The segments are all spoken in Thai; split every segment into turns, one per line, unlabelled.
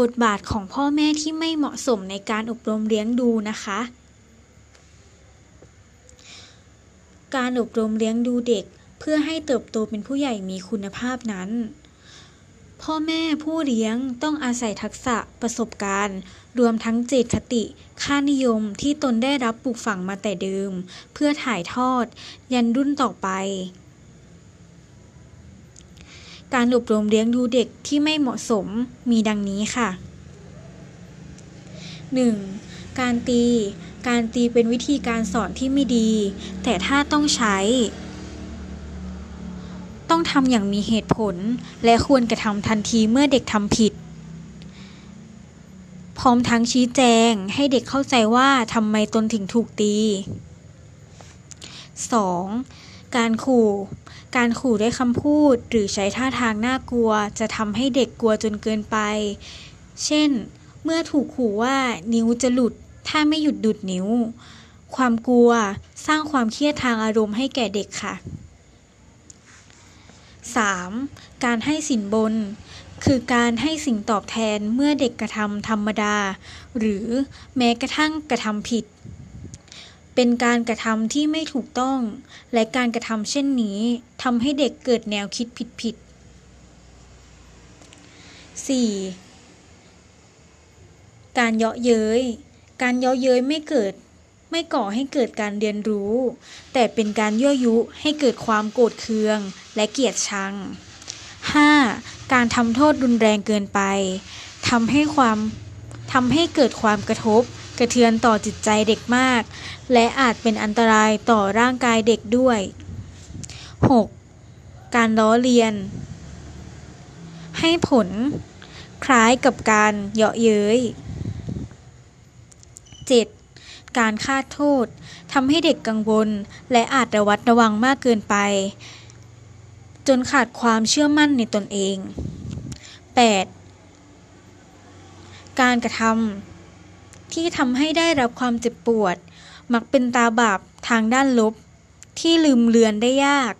บทบาทของพ่อแม่ที่ไม่เหมาะสมในการอบรมเลี้ยงดูนะคะ การอบรมเลี้ยงดูเด็กเพื่อให้เติบโตเป็นผู้ใหญ่มีคุณภาพนั้น พ่อแม่ผู้เลี้ยงต้องอาศัยทักษะประสบการณ์ รวมทั้งเจตคติ ค่านิยมที่ตนได้รับปลูกฝังมาแต่เดิม เพื่อถ่ายทอด ยันรุ่นต่อไป การอบรมเลี้ยงดูเด็กที่ไม่เหมาะสมมีดังนี้ค่ะ 1. การตี การตีเป็นวิธีการสอนที่ไม่ดี แต่ถ้าต้องใช้ ต้องทำอย่างมีเหตุผล และควรกระทำทันทีเมื่อเด็กทำผิด พร้อมทั้งชี้แจงให้เด็กเข้าใจว่าทำไมตนถึงถูกตี 2. การขู่ การขู่ด้วยคำพูดหรือใช้ท่าทางน่ากลัว จะทำให้เด็กกลัวจนเกินไป เช่น เมื่อถูกขู่ว่านิ้วจะหลุด ถ้าไม่หยุดดุดนิ้ว ความกลัวสร้างความเครียดทางอารมณ์ให้แก่เด็กค่ะ 3. การให้สินบน คือการให้สิ่งตอบแทนเมื่อเด็กกระทำธรรมดา หรือแม้กระทั่งกระทำผิด เป็นการกระทำที่ไม่ถูกต้อง และการกระทำเช่นนี้ทำให้เด็กเกิดแนวคิดผิดๆ 4. การเยาะเย้ย การเยาะเย้ยไม่เกิดไม่ก่อให้เกิดการเรียนรู้ แต่เป็นการยั่วยุให้เกิดความโกรธเคืองและเกลียดชัง 5. การทำโทษรุนแรงเกินไปทำให้ความทำให้เกิดความกระทบ กระเทือนต่อจิตใจเด็กมาก และอาจเป็นอันตรายต่อร่างกายเด็กด้วย 6. การล้อเลียน ให้ผล คล้ายกับการเยาะเย้ย 7. การคาดโทษทำให้เด็กกังวล และอาจระวัดระวังมากเกินไป จนขาดความเชื่อมั่นในตนเอง 8. การกระทำ ที่ทำให้ได้รับความเจ็บปวด มักเป็นตาบาปทางด้านลบ ที่ลืมเลือนได้ยาก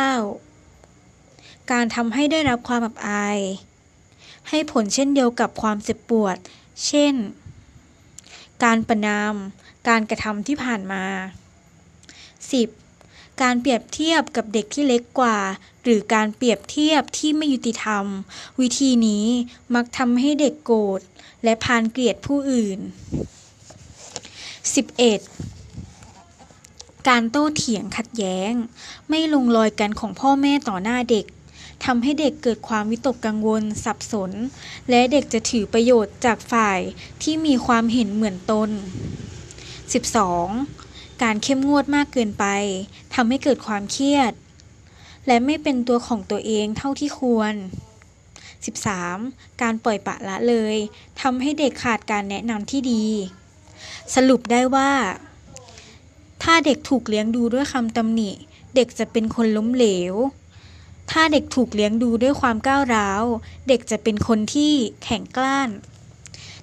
9. การทำให้ได้รับความอับอาย ให้ผลเช่นเดียวกับความเจ็บปวด เช่น การประนาม การกระทำที่ผ่านมา 10. การเปรียบเทียบกับเด็กที่เล็กกว่า หรือการเปรียบเทียบที่ไม่ยุติธรรม วิธีนี้มักทำให้เด็กโกรธและพานเกลียดผู้อื่น 11. การโต้เถียงขัดแย้ง ไม่ลงรอยกันของพ่อแม่ต่อหน้าเด็กทำให้เด็กเกิดความวิตกกังวล สับสน และเด็กจะถือประโยชน์จากฝ่ายที่มีความเห็นเหมือนตน 12. การเข้มงวดมากเกินไปทำให้เกิดความเครียด และไม่เป็นตัวของตัวเองเท่าที่ควร 13. การปล่อยปะละเลยทำให้เด็กขาดการแนะนำที่ดี สรุปได้ว่า ถ้าเด็กถูกเลี้ยงดูด้วยคำตำหนิ เด็กจะเป็นคนล้มเหลว ถ้าเด็กถูกเลี้ยงดูด้วยความก้าวร้าว เด็กจะเป็นคนที่แข็งกล้าน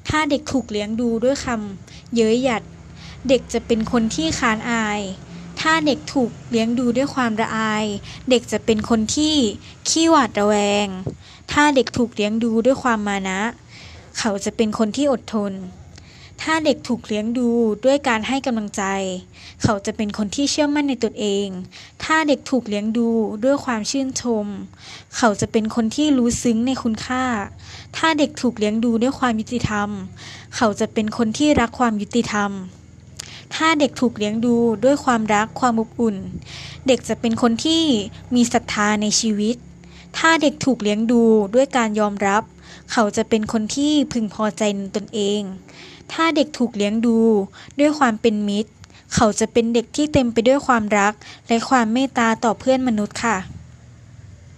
ถ้าเด็กถูกเลี้ยงดูด้วยคำเย้ยหยัด เด็กจะเป็นคนที่คานอาย ถ้าเด็กถูกเลี้ยงดูด้วยความระอาย เด็กจะเป็นคนที่ขี้หวาดระแวง ถ้าเด็กถูกเลี้ยงดูด้วยความมานะ เขาจะเป็นคนที่อดทน ถ้าเด็กถูกเลี้ยงดูด้วยการให้กำลังใจ เขาจะเป็นคนที่เชื่อมั่นในตนเอง ถ้าเด็กถูกเลี้ยงดูด้วยความชื่นชม เขาจะเป็นคนที่รู้ซึ้งในคุณค่า ถ้าเด็กถูกเลี้ยงดูด้วยความยุติธรรม เขาจะเป็นคนที่รักความยุติธรรม ถ้าเด็กถูกเลี้ยงดูด้วยความรักความอบอุ่น เด็กจะเป็นคนที่มีศรัทธาในชีวิต ถ้าเด็กถูกเลี้ยงดูด้วยการยอมรับ เขาจะเป็นคนที่พึงพอใจในตนเอง ถ้าเด็กถูกเลี้ยงดูด้วยความเป็นมิตร เขาจะเป็นเด็กที่เต็มไปด้วยความรัก และความเมตตาต่อเพื่อนมนุษย์ค่ะ